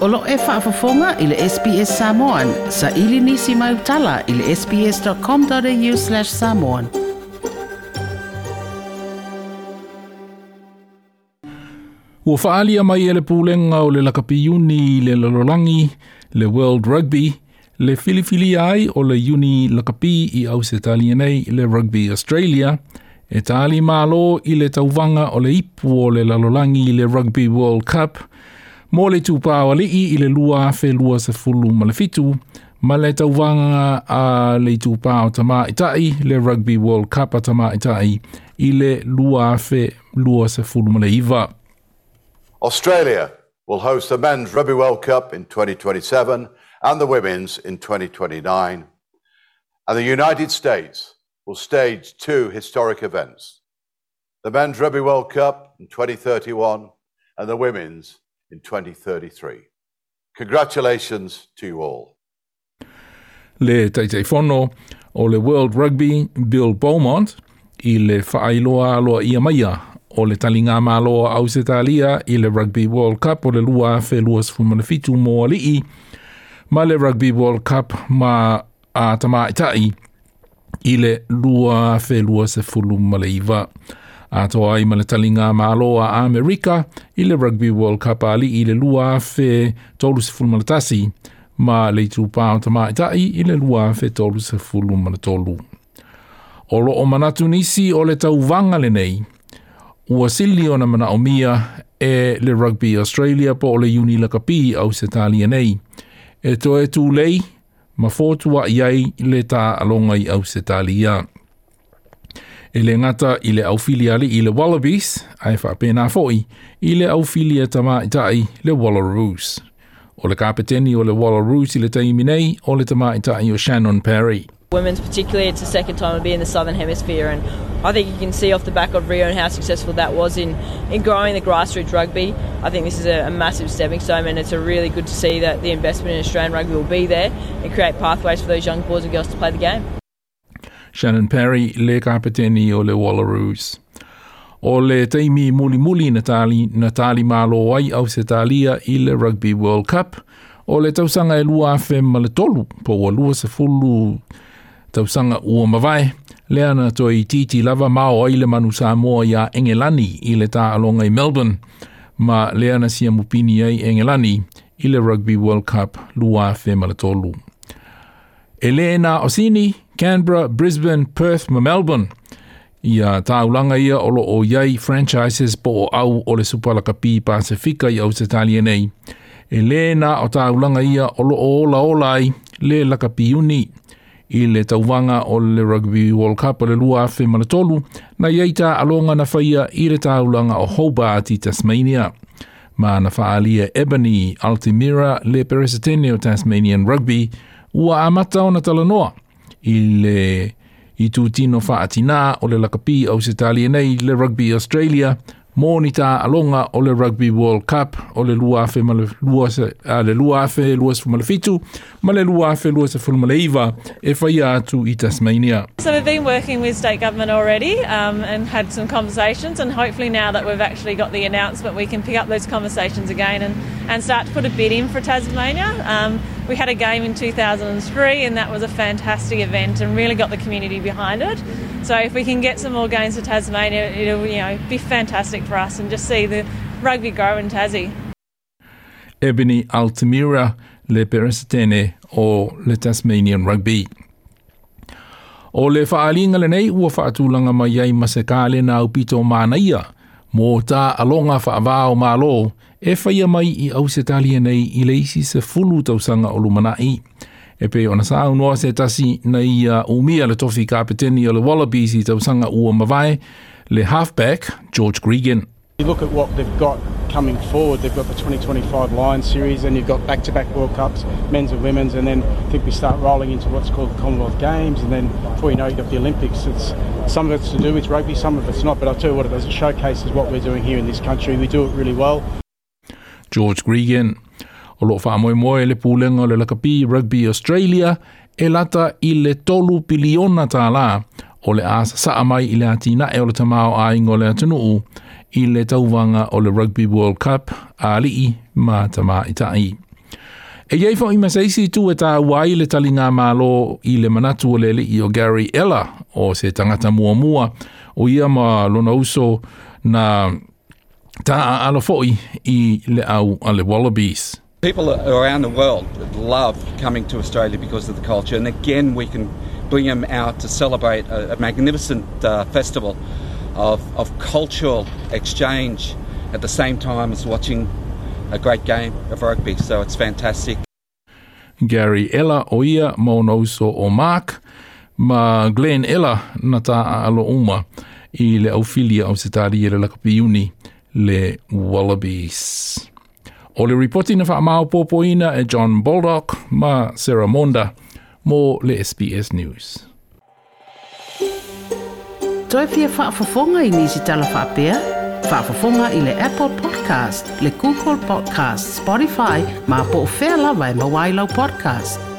Olo e whaafafonga i le SPS Samoan. Sa ili nisi mai utala i le sps.com.au slash samoan. Ua whaalia mai ele pūlenga o le lakapiuni le lalolangi, le World Rugby, le filifili ai o le uni lakapi i au se nei le Rugby Australia, e tali malo i le tauvanga o le ipu o le lalolangi i le Rugby World Cup – Mō le i le lua awhi lua fulu ma le fitu, ma le tauwanga a le tamā itai, le Rugby World Cup a tamā itai, i le lua awhi lua fulu ma le iwa. Australia will host the Men's Rugby World Cup in 2027 and the Women's in 2029. And the United States will stage two historic events the Men's Rugby World Cup in 2031 and the Women's in 2033. Congratulations to you all. Le teitei whono o le World Rugby Bill Beaumont i le whaailoa aloa ia maia o le talinga māloa au se talia i le Rugby World Cup o le lua whe lua sfumana mō alii ma le Rugby World Cup ma a tamaitai i le lua whe lua se fulu ma le iwa. a toa ai mana talinga māloa a Amerika i le Rugby World Cup ali i le lua fe tolu se fulmana tasi ma le tu o tama tai i le lua fe tolu se fulmana tolu. O lo o manatu nisi o le tau vanga le nei, ua sili ona mana o mia e le Rugby Australia po o le uni lakapi au se talia nei. E to e tu lei, ma fōtua iai le tā alonga i au se talia. E le ngata i le aufili ali i le Wallabies, ai whapena foi, i le tama i tai le Wallaroos. O le kapeteni o le Wallaroos i le taimi nei, o le tama i tai o Shannon Parry. Women's particularly, it's the second time to be in the Southern Hemisphere and I think you can see off the back of Rio and how successful that was in, in growing the grassroots rugby. I think this is a, a massive stepping stone and it's a really good to see that the investment in Australian rugby will be there and create pathways for those young boys and girls to play the game. Shannon Perry, le kapeteni o le Wallaroos. O le teimi muli muli na tali, na tali malo ai au se talia i le Rugby World Cup, o le tausanga e lua afe ma le tolu, po o lua se fulu tausanga ua mawai, le ana toi titi lava mao ai le manu Samoa ia Engelani i le ta alonga i Melbourne, ma le ana sia mupini ai Engelani i le Rugby World Cup lua afe ma le tolu. Elena Osini, Canberra, Brisbane, Perth ma Melbourne. Ia tāulanga ia o o iei franchises po o au o le supalaka pi Pasifika i au se nei. E le na o tāulanga ia o lo o ola ola ai le laka pi uni i le tauwanga o le Rugby World Cup o le lua afe manatolu na iei tā alonga na whaia i le tāulanga o Hobart i Tasmania. Ma na whaalia Ebony Altimira le peresitene o Tasmanian Rugby ua amata o na talanoa i le i tu tino whaatina o le lakapi au se talia nei le Rugby Australia mō ni tā alonga o le Rugby World Cup o le lua afe ma le luase a le lua afe lua se fumale fitu ma le lua afe lua se fumale iwa e whai atu i Tasmania. So we've been working with state government already um, and had some conversations and hopefully now that we've actually got the announcement we can pick up those conversations again and, and start to put a bid in for Tasmania. Um, we had a game in 2003 and that was a fantastic event and really got the community behind it. So if we can get some more games for Tasmania, it'll you know be fantastic for us and just see the rugby grow in Tassie. Ebony Altamira le peresitene o le Tasmanian Rugby. O le whaalinga le nei ua whaatulanga mai ai masekale na upito manaia, mō tā alonga whaavao malo e whaia mai i au se talia nei i leisi se fulu tausanga o lumanai. E pe ona sa unua se tasi nei i uh, umia le tofi kapeteni o le Wallabies i tausanga ua mawai, le halfback George Gregan. You look at what they've got coming forward. They've got the 2025 Lions Series, and you've got back-to-back World Cups, men's and women's, and then I think we start rolling into what's called the Commonwealth Games, and then before you know, it, you've got the Olympics. It's some of it's to do with rugby, some of it's not. But I'll tell you what it does: it showcases what we're doing here in this country. We do it really well. George Gregan. O le le Rugby Australia e lata i le tolu piliona tā la o le asa saa mai i atina e o le tamao a ingo atunuu i le tauwanga o le Rugby World Cup a lii ma tama i tai. E iei fo i masaisi tu e tā wai le tali ngā mālo i le manatu o lele i o Gary Ella o se tangata mua mua o ia ma lona uso na tā alo foi i le au a le Wallabies. People around the world love coming to Australia because of the culture, and again, we can bring them out to celebrate a, a magnificent uh, festival of, of cultural exchange at the same time as watching a great game of rugby. So it's fantastic. Gary Ella o ia maunoso o Mark, ma Glen Ella na tā alo uma i le aufilia o se tāri e le lakapiuni le Wallabies. O le reporti na whaamao pōpoina e John Baldock ma Sarah Monda mo le SBS News. Toi fia whaafafonga i nisi tala whaapea? Whaafafonga i le Apple Podcast, le Google Podcast, Spotify, ma po o whea lawa e mawailau podcast.